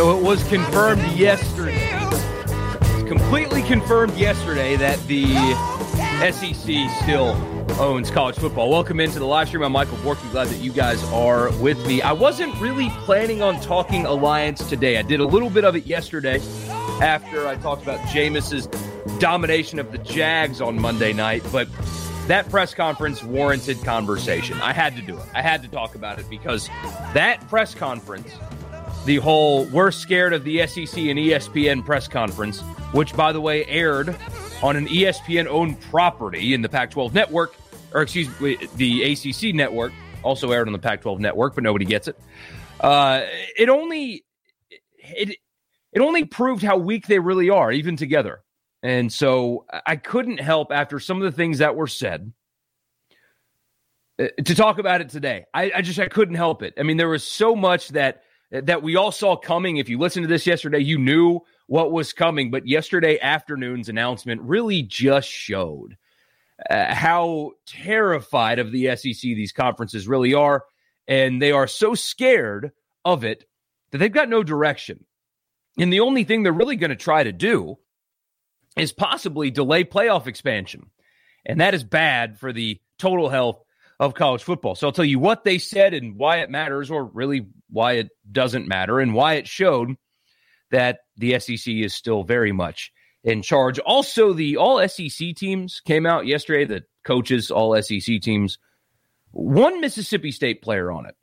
So it was confirmed yesterday. Completely confirmed yesterday that the SEC still owns college football. Welcome into the live stream. I'm Michael Borky. Glad that you guys are with me. I wasn't really planning on talking Alliance today. I did a little bit of it yesterday after I talked about Jameis's domination of the Jags on Monday night, but that press conference warranted conversation. I had to do it. I had to talk about it because that press conference the whole we're scared of the SEC and ESPN press conference, which, by the way, aired on an ESPN owned property in the Pac 12 network, or excuse me, the ACC network, also aired on the Pac 12 network, but nobody gets it. Uh, it only. It, it only proved how weak they really are, even together. And so I couldn't help after some of the things that were said uh, to talk about it today. I, I just I couldn't help it. I mean, there was so much that that we all saw coming. If you listened to this yesterday, you knew what was coming. But yesterday afternoon's announcement really just showed uh, how terrified of the SEC these conferences really are. And they are so scared of it that they've got no direction. And the only thing they're really going to try to do is possibly delay playoff expansion. And that is bad for the total health of college football. So I'll tell you what they said and why it matters, or really why it doesn't matter, and why it showed that the SEC is still very much in charge. Also, the all SEC teams came out yesterday, the coaches, all SEC teams, one Mississippi State player on it.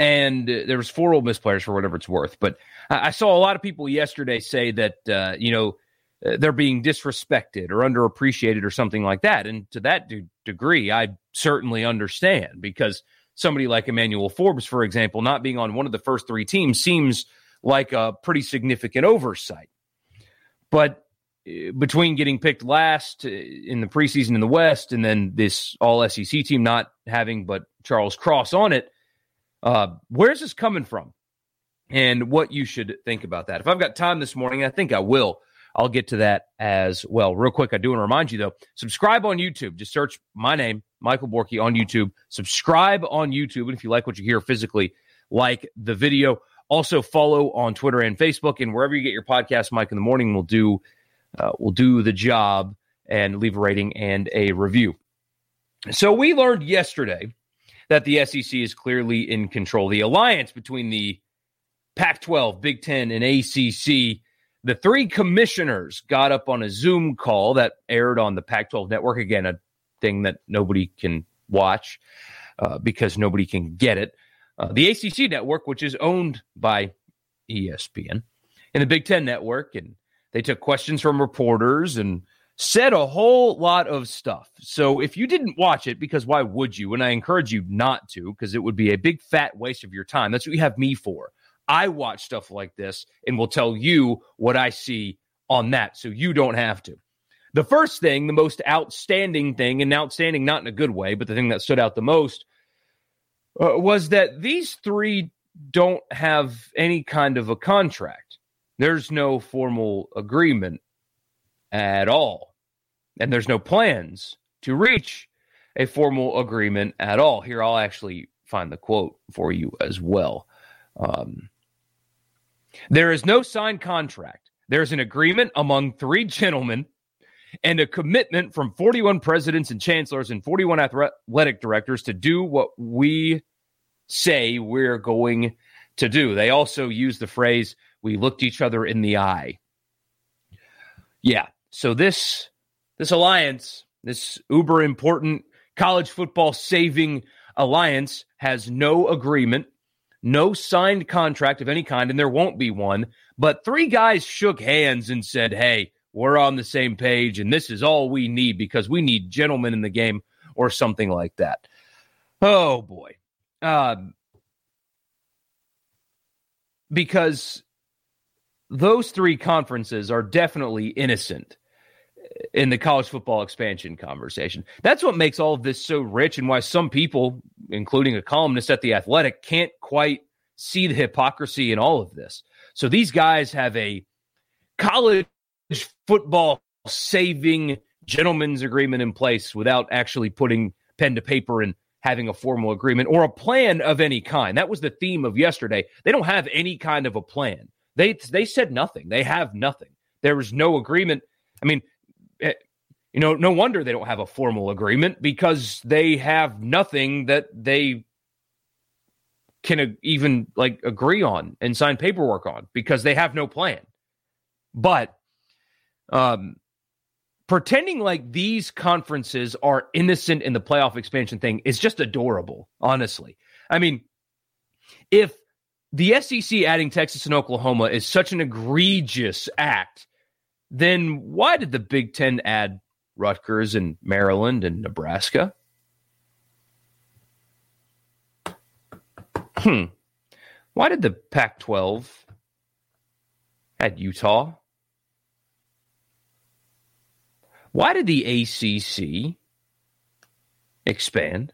And there was four Ole Miss players for whatever it's worth. But I saw a lot of people yesterday say that, uh, you know, they're being disrespected or underappreciated or something like that. And to that de- degree, I certainly understand because somebody like Emmanuel Forbes, for example, not being on one of the first three teams seems like a pretty significant oversight. But uh, between getting picked last uh, in the preseason in the West and then this all SEC team not having but Charles Cross on it, uh, where's this coming from? And what you should think about that. If I've got time this morning, I think I will. I'll get to that as well. Real quick, I do want to remind you though, subscribe on YouTube. Just search my name, Michael Borky, on YouTube. Subscribe on YouTube. And if you like what you hear physically, like the video. Also follow on Twitter and Facebook and wherever you get your podcast. Mike in the morning will do uh, will do the job and leave a rating and a review. So we learned yesterday that the SEC is clearly in control. The alliance between the Pac-12, Big Ten, and ACC the three commissioners got up on a Zoom call that aired on the Pac 12 network. Again, a thing that nobody can watch uh, because nobody can get it. Uh, the ACC network, which is owned by ESPN, and the Big Ten network. And they took questions from reporters and said a whole lot of stuff. So if you didn't watch it, because why would you? And I encourage you not to, because it would be a big fat waste of your time. That's what you have me for. I watch stuff like this and will tell you what I see on that so you don't have to. The first thing, the most outstanding thing, and outstanding not in a good way, but the thing that stood out the most uh, was that these three don't have any kind of a contract. There's no formal agreement at all. And there's no plans to reach a formal agreement at all. Here, I'll actually find the quote for you as well. Um, there is no signed contract. There's an agreement among three gentlemen and a commitment from 41 presidents and chancellors and 41 athletic directors to do what we say we're going to do. They also use the phrase, we looked each other in the eye. Yeah. So this this alliance, this uber important college football saving alliance has no agreement no signed contract of any kind, and there won't be one. But three guys shook hands and said, Hey, we're on the same page and this is all we need because we need gentlemen in the game or something like that. Oh boy. Um, because those three conferences are definitely innocent in the college football expansion conversation. That's what makes all of this so rich and why some people, including a columnist at The Athletic, can't quite see the hypocrisy in all of this. So these guys have a college football saving gentleman's agreement in place without actually putting pen to paper and having a formal agreement or a plan of any kind. That was the theme of yesterday. They don't have any kind of a plan. They they said nothing. They have nothing. There was no agreement. I mean, you know, no wonder they don't have a formal agreement because they have nothing that they can even like agree on and sign paperwork on because they have no plan. But um pretending like these conferences are innocent in the playoff expansion thing is just adorable, honestly. I mean, if the SEC adding Texas and Oklahoma is such an egregious act, then why did the Big Ten add Rutgers and Maryland and Nebraska? Hmm. Why did the Pac 12 add Utah? Why did the ACC expand?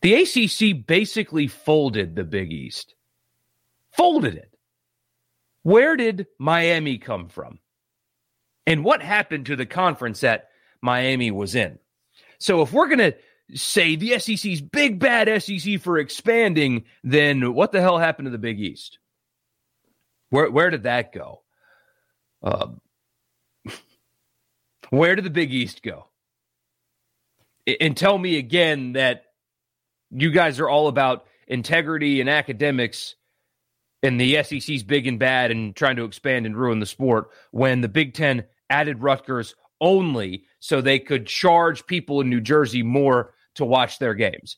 The ACC basically folded the Big East. Folded it. Where did Miami come from? And what happened to the conference that Miami was in? So if we're going to say the SEC's big bad SEC for expanding, then what the hell happened to the Big East? Where where did that go? Um, where did the Big East go? And tell me again that you guys are all about integrity and academics, and the SEC's big and bad and trying to expand and ruin the sport when the Big Ten added Rutgers only so they could charge people in New Jersey more to watch their games.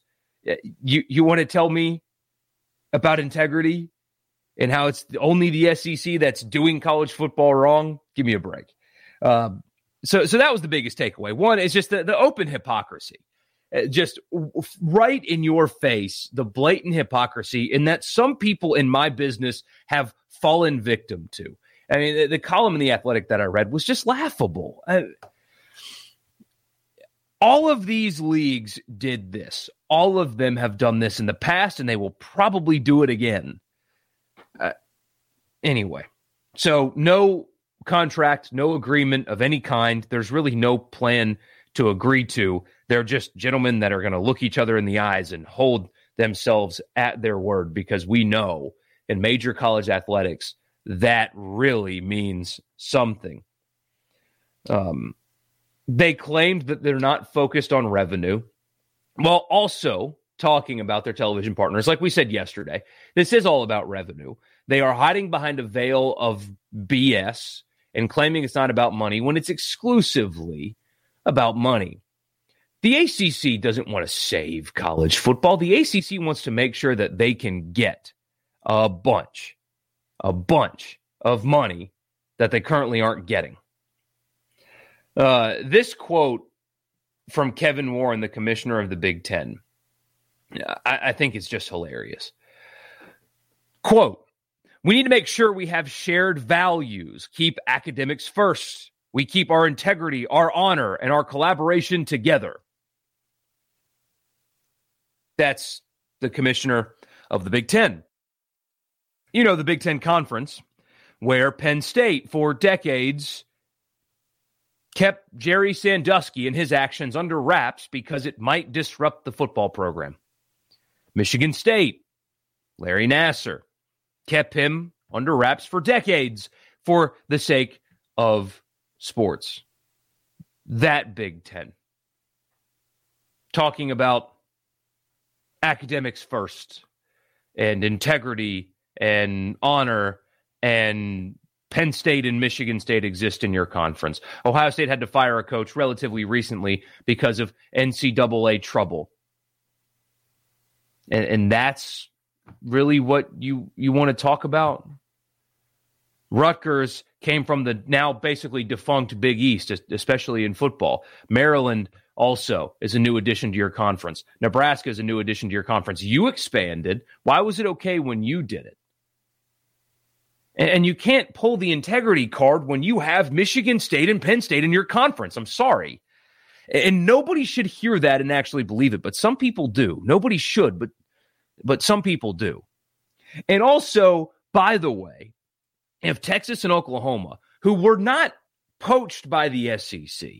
You you want to tell me about integrity and how it's only the SEC that's doing college football wrong? Give me a break. Um, so so that was the biggest takeaway. One is just the, the open hypocrisy. Uh, just right in your face, the blatant hypocrisy, in that some people in my business have fallen victim to. I mean, the, the column in the Athletic that I read was just laughable. Uh, all of these leagues did this. All of them have done this in the past, and they will probably do it again. Uh, anyway, so no contract, no agreement of any kind. There's really no plan to agree to. They're just gentlemen that are going to look each other in the eyes and hold themselves at their word because we know in major college athletics that really means something. Um, they claimed that they're not focused on revenue while also talking about their television partners. Like we said yesterday, this is all about revenue. They are hiding behind a veil of BS and claiming it's not about money when it's exclusively about money. The ACC doesn't want to save college football. The ACC wants to make sure that they can get a bunch, a bunch of money that they currently aren't getting. Uh, this quote from Kevin Warren, the commissioner of the Big Ten, I, I think it's just hilarious. Quote, we need to make sure we have shared values, keep academics first. We keep our integrity, our honor, and our collaboration together. That's the commissioner of the Big Ten. You know, the Big Ten Conference, where Penn State for decades kept Jerry Sandusky and his actions under wraps because it might disrupt the football program. Michigan State, Larry Nassar, kept him under wraps for decades for the sake of sports. That Big Ten. Talking about academics first and integrity and honor and Penn State and Michigan State exist in your conference. Ohio State had to fire a coach relatively recently because of NCAA trouble. And, and that's really what you, you want to talk about? Rutgers came from the now basically defunct Big East, especially in football. Maryland also is a new addition to your conference. Nebraska is a new addition to your conference. You expanded. Why was it okay when you did it? And you can't pull the integrity card when you have Michigan State and Penn State in your conference. I'm sorry. And nobody should hear that and actually believe it, but some people do. Nobody should, but but some people do. And also, by the way, if Texas and Oklahoma, who were not poached by the SEC,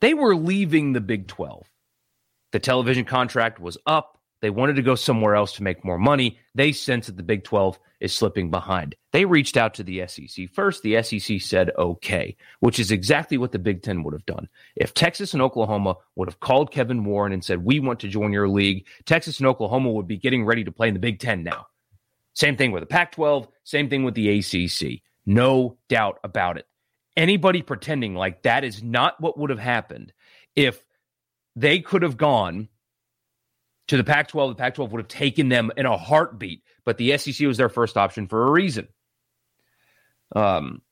they were leaving the Big 12. The television contract was up. They wanted to go somewhere else to make more money. They sense that the Big 12 is slipping behind. They reached out to the SEC first. The SEC said okay, which is exactly what the Big 10 would have done. If Texas and Oklahoma would have called Kevin Warren and said, We want to join your league, Texas and Oklahoma would be getting ready to play in the Big 10 now. Same thing with the Pac 12, same thing with the ACC. No doubt about it. Anybody pretending like that is not what would have happened if they could have gone to the Pac 12, the Pac 12 would have taken them in a heartbeat, but the SEC was their first option for a reason. Um,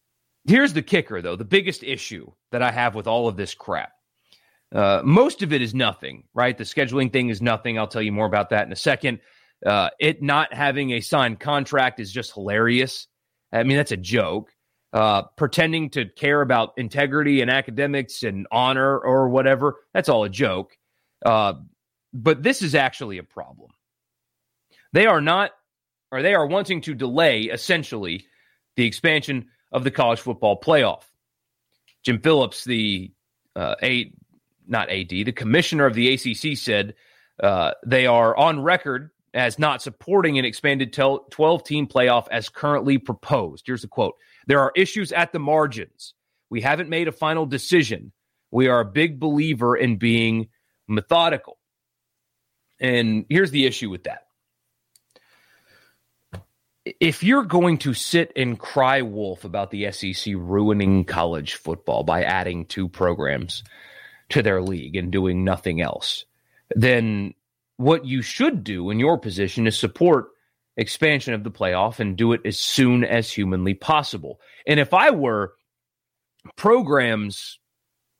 here's the kicker, though the biggest issue that I have with all of this crap. Uh, most of it is nothing, right? The scheduling thing is nothing. I'll tell you more about that in a second. Uh, it not having a signed contract is just hilarious. I mean, that's a joke. Uh, pretending to care about integrity and academics and honor or whatever, that's all a joke. Uh, but this is actually a problem. They are not, or they are wanting to delay essentially the expansion of the college football playoff. Jim Phillips, the uh, a not AD, the commissioner of the ACC said uh, they are on record as not supporting an expanded 12 team playoff as currently proposed. Here's the quote There are issues at the margins. We haven't made a final decision. We are a big believer in being methodical. And here's the issue with that. If you're going to sit and cry wolf about the SEC ruining college football by adding two programs to their league and doing nothing else, then what you should do in your position is support expansion of the playoff and do it as soon as humanly possible. And if I were programs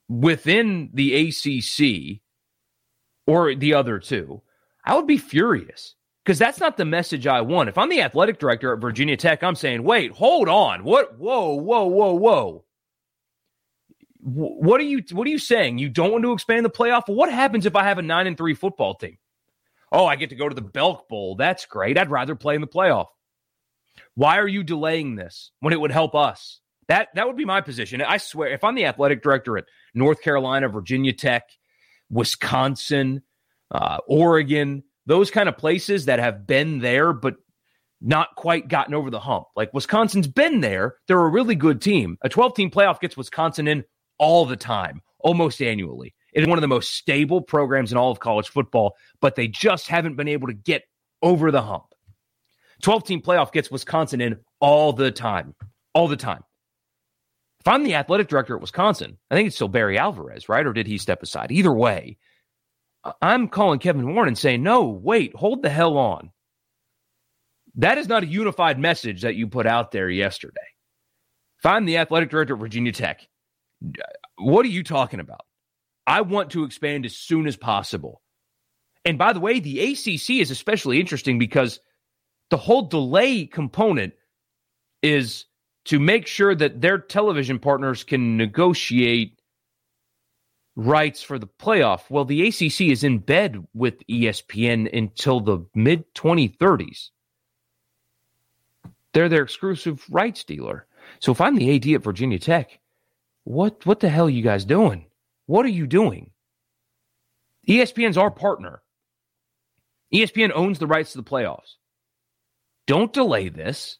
within the ACC or the other two, I would be furious because that's not the message I want. If I'm the athletic director at Virginia Tech, I'm saying, wait, hold on. What? Whoa, whoa, whoa, whoa. What are you what are you saying? You don't want to expand the playoff? What happens if I have a 9 and 3 football team? Oh, I get to go to the Belk Bowl. That's great. I'd rather play in the playoff. Why are you delaying this when it would help us? That that would be my position. I swear, if I'm the athletic director at North Carolina, Virginia Tech, Wisconsin, uh, Oregon, those kind of places that have been there, but not quite gotten over the hump. Like Wisconsin's been there. They're a really good team. A 12 team playoff gets Wisconsin in all the time, almost annually. It is one of the most stable programs in all of college football, but they just haven't been able to get over the hump. 12 team playoff gets Wisconsin in all the time. All the time. If I'm the athletic director at Wisconsin, I think it's still Barry Alvarez, right? Or did he step aside? Either way, I'm calling Kevin Warren and saying, no, wait, hold the hell on. That is not a unified message that you put out there yesterday. If I'm the athletic director at Virginia Tech, what are you talking about? I want to expand as soon as possible. And by the way, the ACC is especially interesting because the whole delay component is to make sure that their television partners can negotiate rights for the playoff. Well, the ACC is in bed with ESPN until the mid 2030s. They're their exclusive rights dealer. So if I'm the AD at Virginia Tech, what what the hell are you guys doing? What are you doing? ESPN's our partner. ESPN owns the rights to the playoffs. Don't delay this.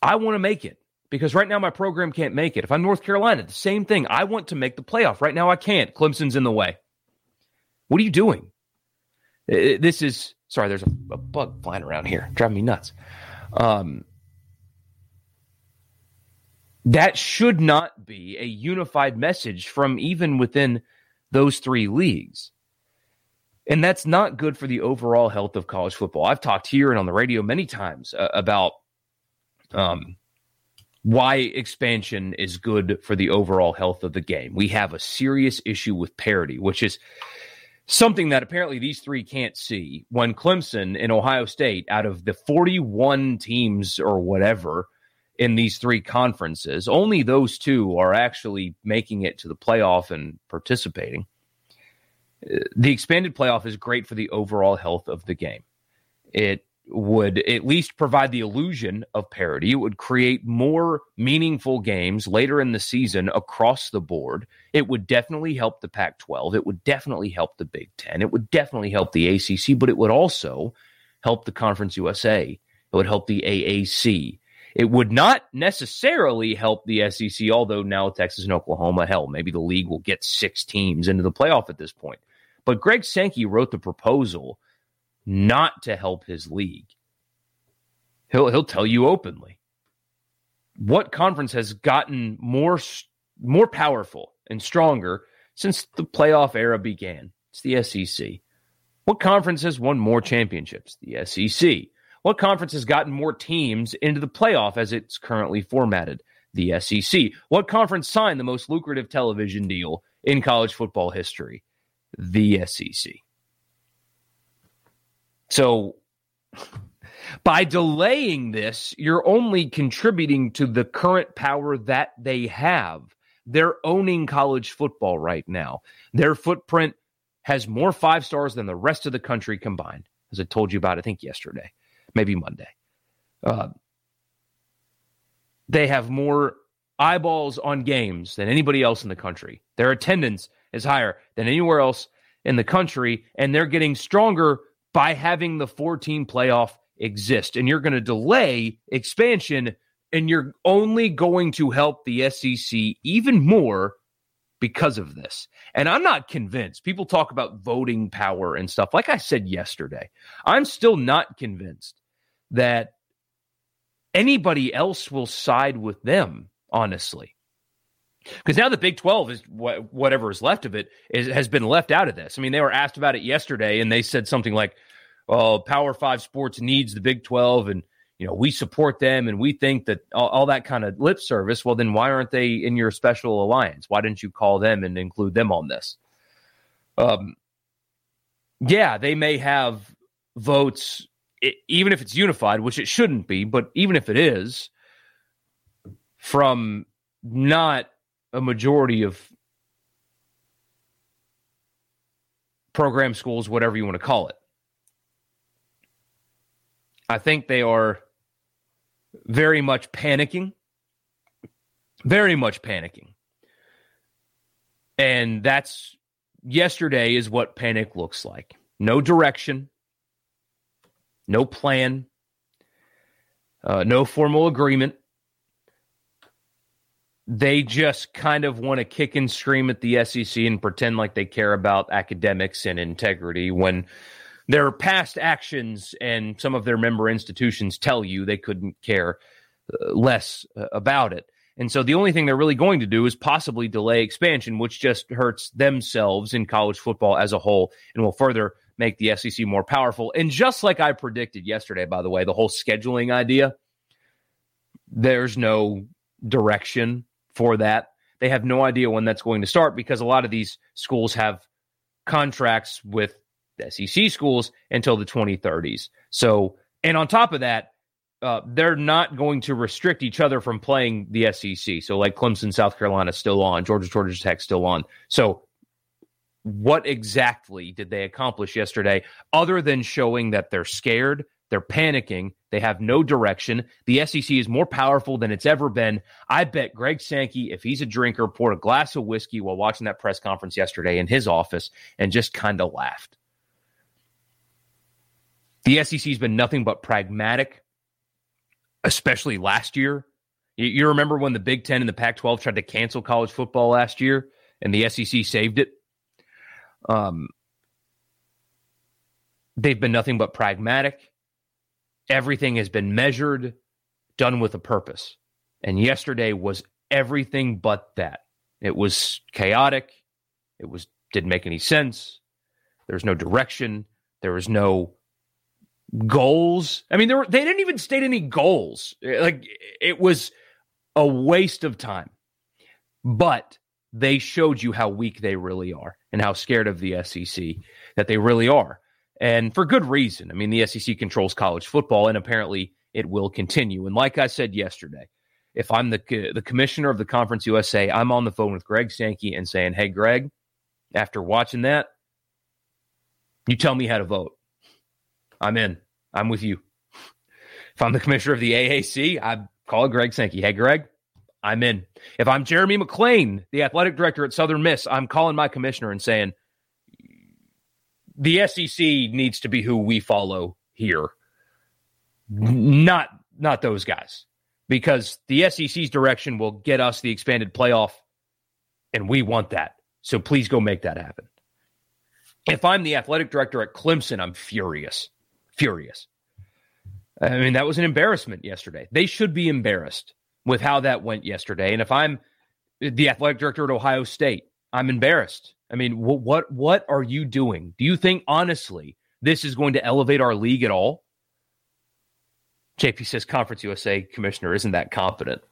I want to make it because right now my program can't make it. If I'm North Carolina, the same thing. I want to make the playoff. Right now I can't. Clemson's in the way. What are you doing? This is sorry. There's a, a bug flying around here, driving me nuts. Um, that should not be a unified message from even within those three leagues. And that's not good for the overall health of college football. I've talked here and on the radio many times uh, about um, why expansion is good for the overall health of the game. We have a serious issue with parity, which is something that apparently these three can't see. When Clemson and Ohio State, out of the 41 teams or whatever in these three conferences, only those two are actually making it to the playoff and participating. Uh, the expanded playoff is great for the overall health of the game. It would at least provide the illusion of parity. It would create more meaningful games later in the season across the board. It would definitely help the Pac 12. It would definitely help the Big Ten. It would definitely help the ACC, but it would also help the Conference USA. It would help the AAC. It would not necessarily help the SEC, although now Texas and Oklahoma, hell, maybe the league will get six teams into the playoff at this point. But Greg Sankey wrote the proposal not to help his league. He'll he'll tell you openly. What conference has gotten more more powerful and stronger since the playoff era began? It's the SEC. What conference has won more championships? The SEC. What conference has gotten more teams into the playoff as it's currently formatted? The SEC. What conference signed the most lucrative television deal in college football history? The SEC. So by delaying this, you're only contributing to the current power that they have. They're owning college football right now. Their footprint has more five stars than the rest of the country combined, as I told you about, I think, yesterday, maybe Monday. Uh, they have more eyeballs on games than anybody else in the country. Their attendance is higher than anywhere else in the country, and they're getting stronger by having the 14 playoff exist. And you're going to delay expansion and you're only going to help the SEC even more because of this. And I'm not convinced. People talk about voting power and stuff. Like I said yesterday, I'm still not convinced that anybody else will side with them, honestly. Because now the Big 12 is wh- whatever is left of it is, has been left out of this. I mean, they were asked about it yesterday and they said something like, well, Power Five Sports needs the Big 12 and, you know, we support them and we think that all, all that kind of lip service. Well, then why aren't they in your special alliance? Why didn't you call them and include them on this? Um, yeah, they may have votes, even if it's unified, which it shouldn't be, but even if it is, from not a majority of program schools, whatever you want to call it. I think they are very much panicking, very much panicking. And that's yesterday is what panic looks like no direction, no plan, uh, no formal agreement they just kind of want to kick and scream at the SEC and pretend like they care about academics and integrity when their past actions and some of their member institutions tell you they couldn't care uh, less uh, about it. And so the only thing they're really going to do is possibly delay expansion, which just hurts themselves in college football as a whole and will further make the SEC more powerful. And just like I predicted yesterday, by the way, the whole scheduling idea, there's no direction for that. They have no idea when that's going to start because a lot of these schools have contracts with SEC schools until the 2030s. So, and on top of that, uh, they're not going to restrict each other from playing the SEC. So, like Clemson, South Carolina still on, Georgia, Georgia Tech still on. So, what exactly did they accomplish yesterday other than showing that they're scared, they're panicking. They have no direction. The SEC is more powerful than it's ever been. I bet Greg Sankey, if he's a drinker, poured a glass of whiskey while watching that press conference yesterday in his office and just kind of laughed. The SEC has been nothing but pragmatic, especially last year. You, remember when the Big Ten and the Pac 12 tried to cancel college football last year and the SEC saved it? Um, they've been nothing but pragmatic everything has been measured, done with a purpose. And yesterday was everything but that. It was chaotic. It was didn't make any sense. There was no direction. There was no goals. I mean, there were, they didn't even state any goals. Like it was a waste of time. But they showed you how weak they really are and how scared of the SEC that they really are. And for good reason. I mean, the SEC controls college football, and apparently it will continue. And like I said yesterday, if I'm the uh, the commissioner of the Conference USA, I'm on the phone with Greg Sankey and saying, "Hey, Greg, after watching that, you tell me how to vote. I'm in. I'm with you. If I'm the commissioner of the AAC, I call Greg Sankey. Hey, Greg, I'm in. If I'm Jeremy McClain, the athletic director at Southern Miss, I'm calling my commissioner and saying the SEC needs to be who we follow here, not not those guys, because the SEC's direction will get us the expanded playoff, and we want that. So please go make that happen. If I'm the athletic director at Clemson, I'm furious, furious. I mean, that was an embarrassment yesterday. They should be embarrassed with how that went yesterday. And if I'm the athletic director at Ohio State, I'm embarrassed. I mean, what what what are you doing? Do you think honestly this is going to elevate our league at all? JP says Conference USA commissioner isn't that confident.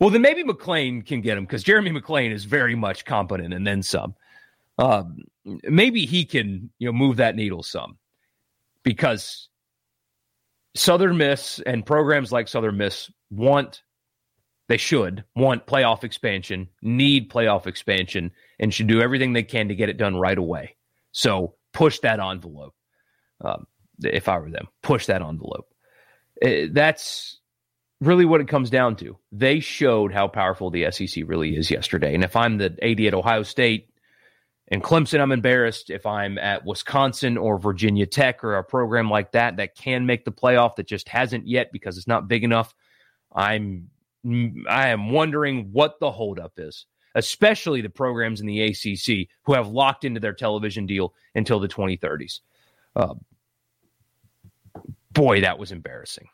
Well, then maybe McClain can get him because Jeremy McClain is very much competent and then some. Um, maybe he can you know move that needle some because Southern Miss and programs like Southern Miss want they should want playoff expansion, need playoff expansion, and should do everything they can to get it done right away. So push that envelope. Um, if I were them, push that envelope. Uh, that's really what it comes down to. They showed how powerful the SEC really is yesterday. And if I'm the AD at Ohio State and Clemson, I'm embarrassed. If I'm at Wisconsin or Virginia Tech or a program like that that can make the playoff that just hasn't yet because it's not big enough, I'm I am wondering what the holdup is, especially the programs in the ACC who have locked into their television deal until the 2030s. Uh, boy, that was embarrassing.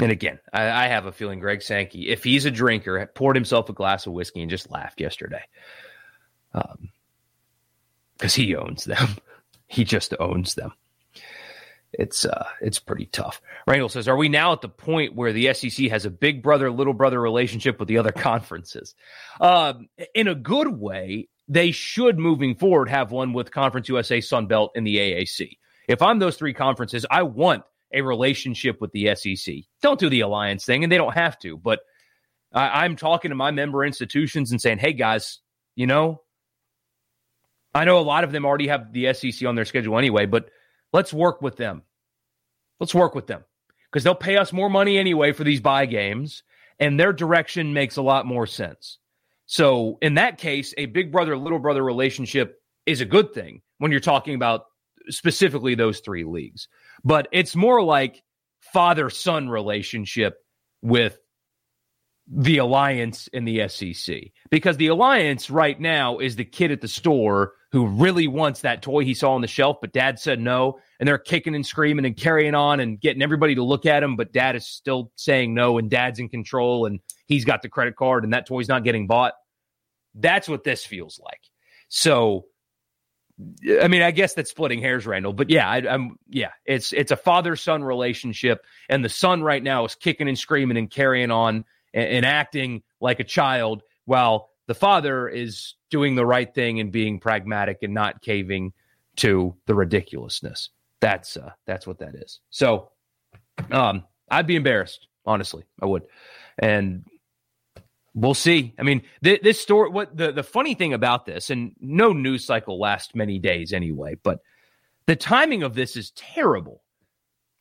And again, I, I, have a feeling Greg Sankey, if he's a drinker, poured himself a glass of whiskey and just laughed yesterday. Because um, he owns them. he just owns them it's uh it's pretty tough. Randall says, "Are we now at the point where the SEC has a big brother little brother relationship with the other conferences?" Um, in a good way, they should moving forward have one with Conference USA, Sun Belt, and the AAC. If I'm those three conferences, I want a relationship with the SEC. Don't do the alliance thing, and they don't have to. But I, I'm talking to my member institutions and saying, "Hey guys, you know." I know a lot of them already have the SEC on their schedule anyway, but Let's work with them. Let's work with them because they'll pay us more money anyway for these buy games, and their direction makes a lot more sense. So, in that case, a big brother little brother relationship is a good thing when you're talking about specifically those three leagues. But it's more like father son relationship with the alliance in the SEC because the alliance right now is the kid at the store who really wants that toy he saw on the shelf, but dad said no. And they're kicking and screaming and carrying on and getting everybody to look at him, but dad is still saying no, and dad's in control and he's got the credit card and that toy's not getting bought. That's what this feels like. So, I mean, I guess that's splitting hairs, Randall. But yeah, I, am yeah, it's it's a father son relationship, and the son right now is kicking and screaming and carrying on and, and acting like a child, while the father is doing the right thing and being pragmatic and not caving to the ridiculousness. That's uh, that's what that is. So, um, I'd be embarrassed, honestly. I would, and we'll see. I mean, th- this story. What the the funny thing about this, and no news cycle lasts many days anyway, but the timing of this is terrible.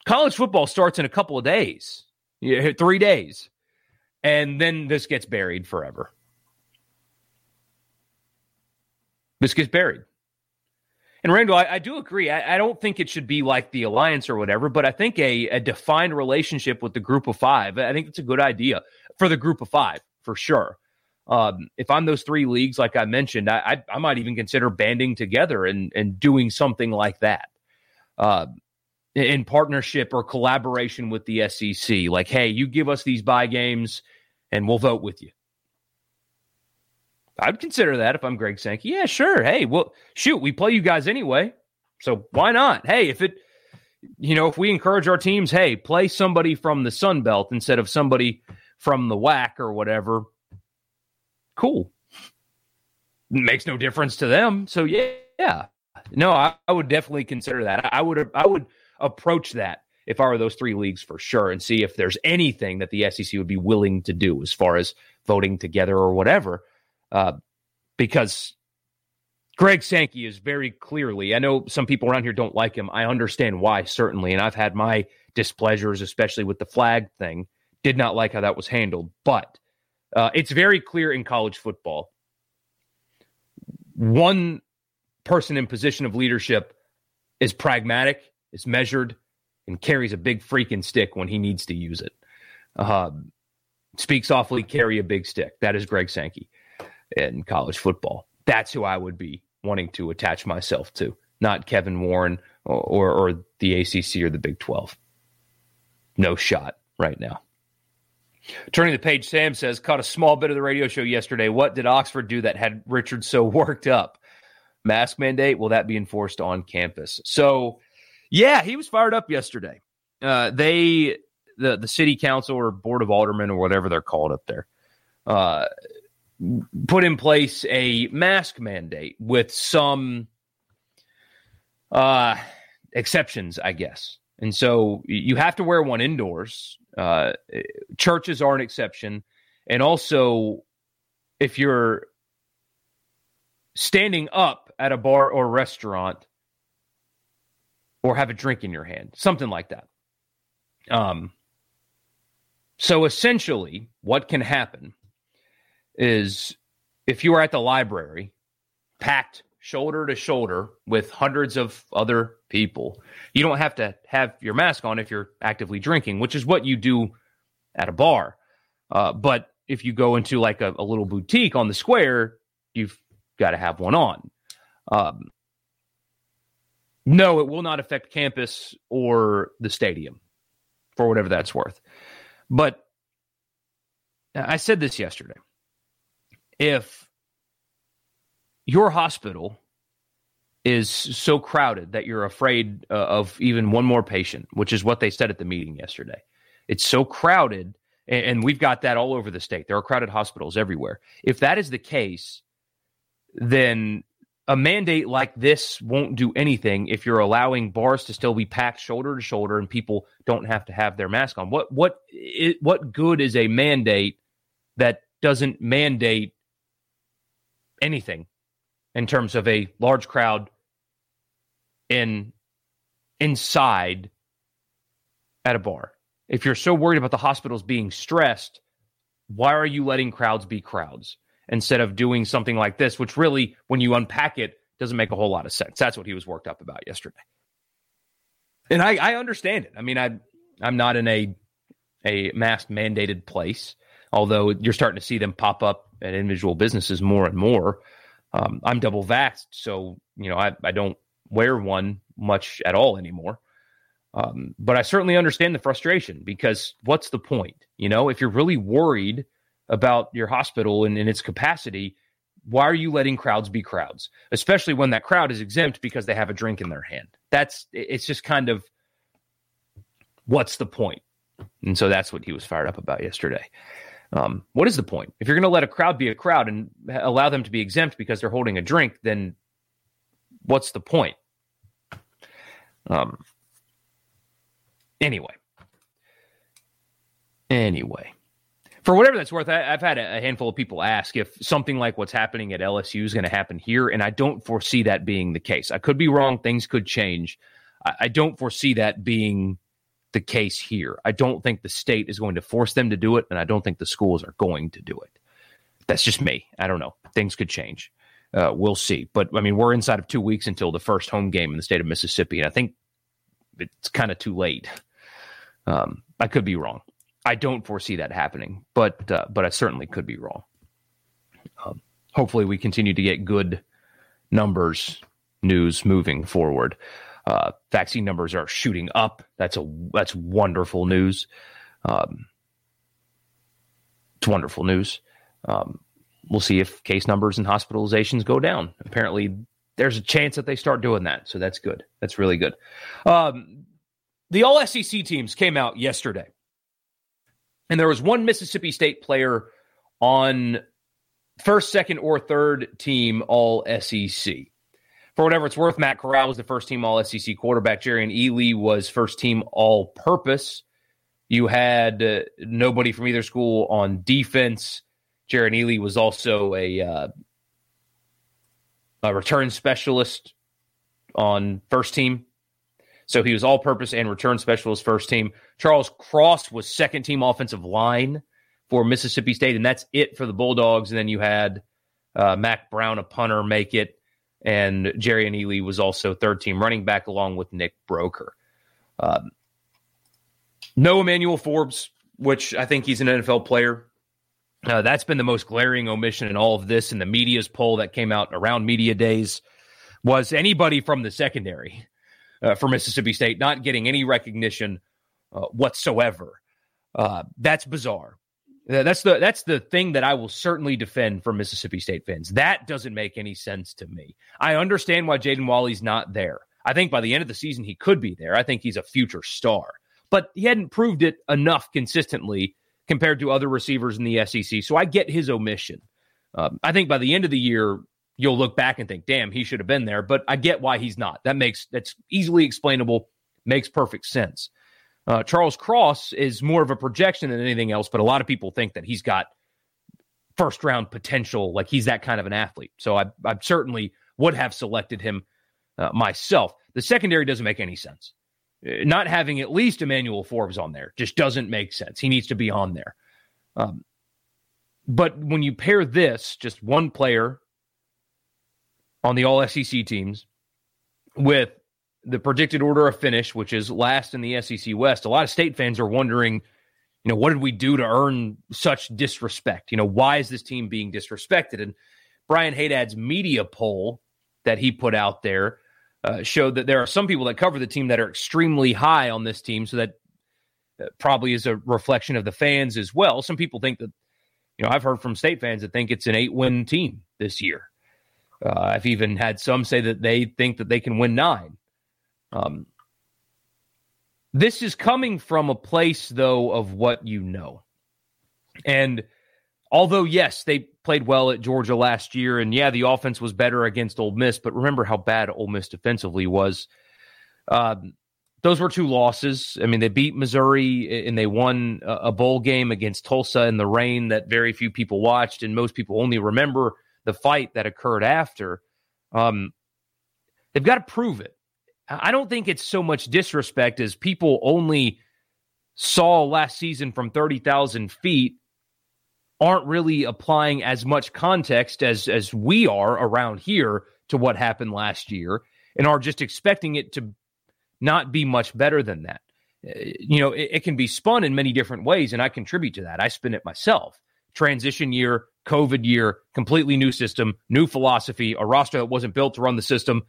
College football starts in a couple of days, three days, and then this gets buried forever. This gets buried. And Randall, I, I do agree. I, I, don't think it should be like the alliance or whatever, but I think a, a defined relationship with the group of five, I think it's a good idea for the group of five for sure. Um, if I'm those three leagues, like I mentioned, I, I, I, might even consider banding together and, and doing something like that uh, in partnership or collaboration with the SEC. Like, hey, you give us these buy games and we'll vote with you. I'd consider that if I'm Greg Sankey. Yeah, sure. Hey, well, shoot, we play you guys anyway. So why not? Hey, if it, you know, if we encourage our teams, hey, play somebody from the Sun Belt instead of somebody from the WAC or whatever, cool. Makes no difference to them. So yeah, yeah. No, I, I would definitely consider that. I would I would approach that if I were those three leagues for sure and see if there's anything that the SEC would be willing to do as far as voting together or whatever. Uh, because Greg Sankey is very clearly, I know some people around here don't like him. I understand why, certainly. And I've had my displeasures, especially with the flag thing. Did not like how that was handled. But uh, it's very clear in college football. One person in position of leadership is pragmatic, is measured, and carries a big freaking stick when he needs to use it. Uh, speak softly, carry a big stick. That is Greg Sankey in college football. That's who I would be wanting to attach myself to, not Kevin Warren or, or, or the ACC or the Big 12. No shot right now. Turning the page, Sam says, caught a small bit of the radio show yesterday. What did Oxford do that had Richard so worked up? Mask mandate, will that be enforced on campus? So yeah, he was fired up yesterday. Uh, they the the city council or board of aldermen or whatever they're called up there uh, put in place a mask mandate with some uh, exceptions, I guess. And so you have to wear one indoors. Uh, churches are an exception, and also if you're standing up at a bar or restaurant or have a drink in your hand, something like that. Um, so essentially, what can happen is if you are at the library, packed shoulder to shoulder with hundreds of other people, you don't have to have your mask on if you're actively drinking, which is what you do at a bar. Uh, but if you go into like a, a, little boutique on the square, you've got to have one on. Um, no, it will not affect campus or the stadium for whatever that's worth. But I said this yesterday. If your hospital is so crowded that you're afraid uh, of even one more patient, which is what they said at the meeting yesterday. It's so crowded, and, and we've got that all over the state. There are crowded hospitals everywhere. If that is the case, then a mandate like this won't do anything if you're allowing bars to still be packed shoulder to shoulder and people don't have to have their mask on. What what what good is a mandate that doesn't mandate anything in terms of a large crowd in inside at a bar? If you're so worried about the hospitals being stressed, why are you letting crowds be crowds? instead of doing something like this, which really, when you unpack it, doesn't make a whole lot of sense. That's what he was worked up about yesterday. And I, I understand it. I mean, I I'm not in a a mask mandated place, although you're starting to see them pop up at individual businesses more and more. Um, I'm double vaxxed, so you know I, I don't wear one much at all anymore. Um, but I certainly understand the frustration because what's the point? You know, if you're really worried about your hospital and, and its capacity, why are you letting crowds be crowds, especially when that crowd is exempt because they have a drink in their hand? That's it's just kind of what's the point? And so that's what he was fired up about yesterday. Um, what is the point? If you're going to let a crowd be a crowd and allow them to be exempt because they're holding a drink, then what's the point? Um, anyway. Anyway for whatever that's worth, I, have had a, handful of people ask if something like what's happening at LSU is going to happen here, and I don't foresee that being the case. I could be wrong; things could change. I, I don't foresee that being the case here. I don't think the state is going to force them to do it, and I don't think the schools are going to do it. That's just me. I don't know. Things could change. Uh, we'll see. But I mean, we're inside of two weeks until the first home game in the state of Mississippi, and I think it's kind of too late. Um, I could be wrong. I don't foresee that happening, but uh, but I certainly could be wrong. Um, hopefully, we continue to get good numbers news moving forward. Uh, vaccine numbers are shooting up. That's a that's wonderful news. Um, it's wonderful news. Um, we'll see if case numbers and hospitalizations go down. Apparently, there's a chance that they start doing that, so that's good. That's really good. Um, the All SEC teams came out yesterday And there was one Mississippi State player on first, second, or third team All SEC. For whatever it's worth, Matt Corral was the first team All SEC quarterback. Jerrion Ealy was first team All Purpose. You had uh, nobody from either school on defense. Jerrion Ealy was also a, uh, a return specialist on first team. So he was all purpose and return specialist first team. Charles Cross was second team offensive line for Mississippi State, and that's it for the Bulldogs. And then you had uh, Mac Brown, a punter, make it, and Jerrion Ealy was also third team running back along with Nick Broeker. Um, no Emmanuel Forbes, which I think he's an NFL player. Uh, that's been the most glaring omission in all of this. In the media's poll that came out around media days, was anybody from the secondary uh, for Mississippi State not getting any recognition uh, whatsoever. Uh, that's bizarre. That's the that's the thing that I will certainly defend for Mississippi State fans. That doesn't make any sense to me. I understand why Jaden Walley's not there. I think by the end of the season he could be there. I think he's a future star, but he hadn't proved it enough consistently compared to other receivers in the SEC. So I get his omission. Um, I think by the end of the year, you'll look back and think, damn, he should have been there. But I get why he's not. That makes that's easily explainable, makes perfect sense. Uh, Charles Cross is more of a projection than anything else, but a lot of people think that he's got first round potential, like he's that kind of an athlete. So I, I certainly would have selected him uh, myself. The secondary doesn't make any sense. Uh, not having at least Emmanuel Forbes on there just doesn't make sense. He needs to be on there. Um, but when you pair this, just one player on the all SEC teams with the predicted order of finish, which is last in the SEC West, a lot of state fans are wondering, you know, what did we do to earn such disrespect? You know, why is this team being disrespected? And Brian Haydad's media poll that he put out there uh, showed that there are some people that cover the team that are extremely high on this team. So that uh, probably is a reflection of the fans as well. Some people think that, you know, I've heard from state fans that think it's an eight win team this year. Uh, I've even had some say that they think that they can win nine. Um, this is coming from a place, though, of what you know. And although, yes, they played well at Georgia last year, and yeah, the offense was better against Ole Miss, but remember how bad Ole Miss defensively was. Um, those were two losses. I mean, they beat Missouri and they won a bowl game against Tulsa in the rain that very few people watched, and most people only remember the fight that occurred after. Um, they've got to prove it. I don't think it's so much disrespect as people only saw last season from 30,000 feet aren't really applying as much context as as we are around here to what happened last year and are just expecting it to not be much better than that. Uh, you know, it, it can be spun in many different ways, and I contribute to that. I spin it myself. Transition year, COVID year, completely new system, new philosophy, a roster that wasn't built to run the system,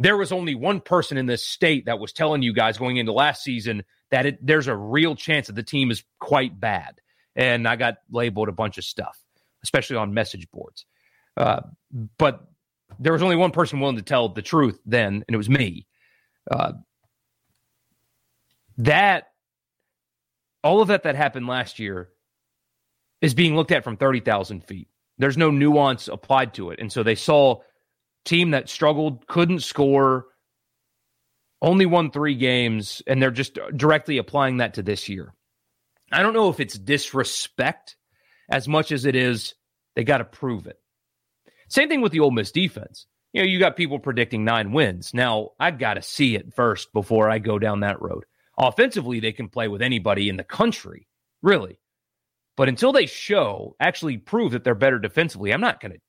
there was only one person in this state that was telling you guys going into last season that it, there's a real chance that the team is quite bad. And I got labeled a bunch of stuff, especially on message boards. Uh, but there was only one person willing to tell the truth then, and it was me. Uh, that all of that that happened last year is being looked at from 30,000 feet. There's no nuance applied to it. And so they saw team that struggled, couldn't score, only won three games, and they're just directly applying that to this year. I don't know if it's disrespect as much as it is they got to prove it. Same thing with the Ole Miss defense. You know, you got people predicting nine wins. Now, I've got to see it first before I go down that road. Offensively, they can play with anybody in the country, really. But until they show, actually prove that they're better defensively, I'm not going to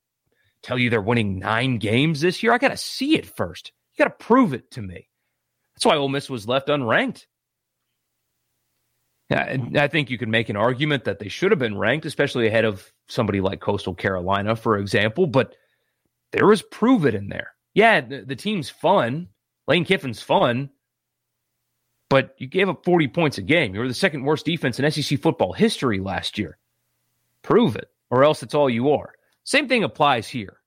tell you they're winning nine games this year. I got to see it first. You got to prove it to me. That's why Ole Miss was left unranked. I think you can make an argument that they should have been ranked, especially ahead of somebody like Coastal Carolina, for example. But there was prove it in there. Yeah, the, the team's fun. Lane Kiffin's fun, but you gave up 40 points a game. You were the second worst defense in SEC football history last year. Prove it, or else it's all you are. Same thing applies here.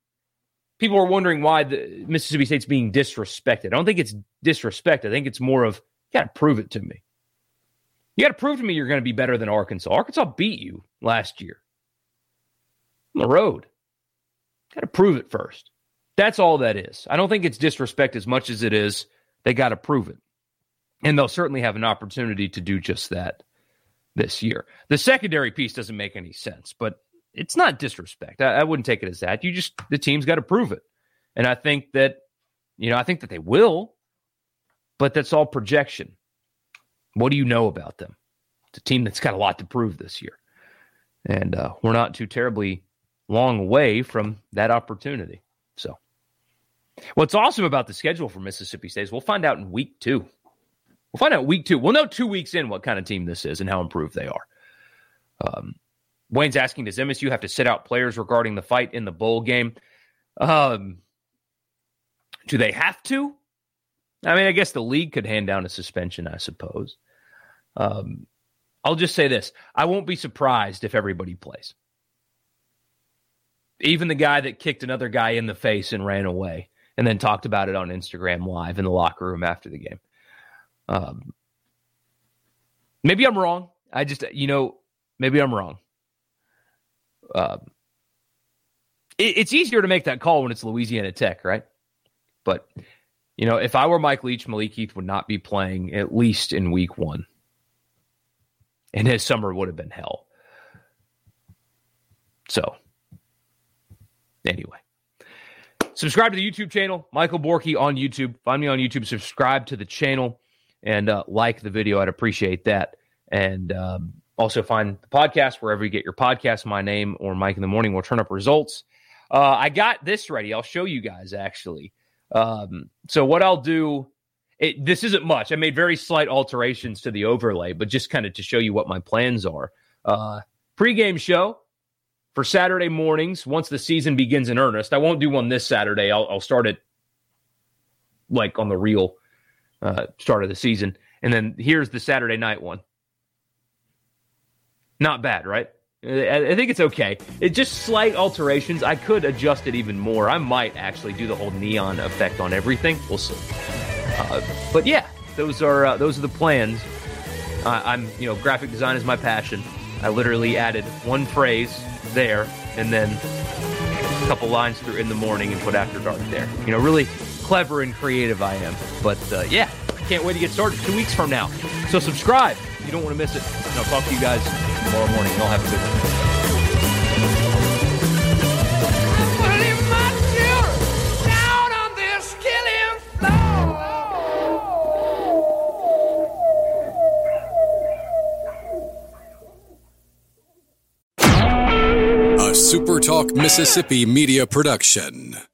People are wondering why the Mississippi State's being disrespected. I don't think it's disrespect. I think it's more of, you got to prove it to me. You got to prove to me you're going to be better than Arkansas. Arkansas beat you last year on the road. Got to prove it first. That's all that is. I don't think it's disrespect as much as it is they got to prove it. And they'll certainly have an opportunity to do just that this year. The secondary piece doesn't make any sense, but it's not disrespect. I, I wouldn't take it as that. You just, the team's got to prove it. And I think that, you know, I think that they will, but that's all projection. What do you know about them? It's a team that's got a lot to prove this year. And uh, we're not too terribly long away from that opportunity. So, what's awesome about the schedule for Mississippi State is we'll find out in week two. We'll find out week two. We'll know two weeks in what kind of team this is and how improved they are. Um, Wayne's asking, does MSU have to sit out players regarding the fight in the bowl game? Um, do they have to? I mean, I guess the league could hand down a suspension, I suppose. Um, I'll just say this I won't be surprised if everybody plays. Even the guy that kicked another guy in the face and ran away and then talked about it on Instagram Live in the locker room after the game. Um, maybe I'm wrong. I just, you know, maybe I'm wrong. Um, it, it's easier to make that call when it's Louisiana Tech, right? But, you know, if I were Mike Leach, Malik Heath would not be playing at least in week one and his summer would have been hell. So, anyway, subscribe to the YouTube channel, Michael Borky on YouTube. Find me on YouTube. Subscribe to the channel and uh, like the video. I'd appreciate that. And um, also find the podcast wherever you get your podcast. My name or Mike in the Morning will turn up results. Uh, I got this ready. I'll show you guys actually. Um, so what I'll do it, this isn't much. I made very slight alterations to the overlay, but just kind of to show you what my plans are. Uh, pregame show for Saturday mornings once the season begins in earnest. I won't do one this Saturday. I'll, I'll start it like on the real uh, start of the season. And then here's the Saturday night one. Not bad, right? I think it's okay. It's just slight alterations. I could adjust it even more. I might actually do the whole neon effect on everything. We'll see. Uh, but yeah, those are uh, those are the plans. Uh, I'm you know graphic design is my passion. I literally added one phrase there and then a couple lines through in the morning and put after dark there. You know, really clever and creative I am. But uh, yeah, can't wait to get started two weeks from now. So subscribe. You don't want to miss it. And I'll talk to you guys tomorrow morning. And I'll have a good one. SuperTalk Mississippi Media Production.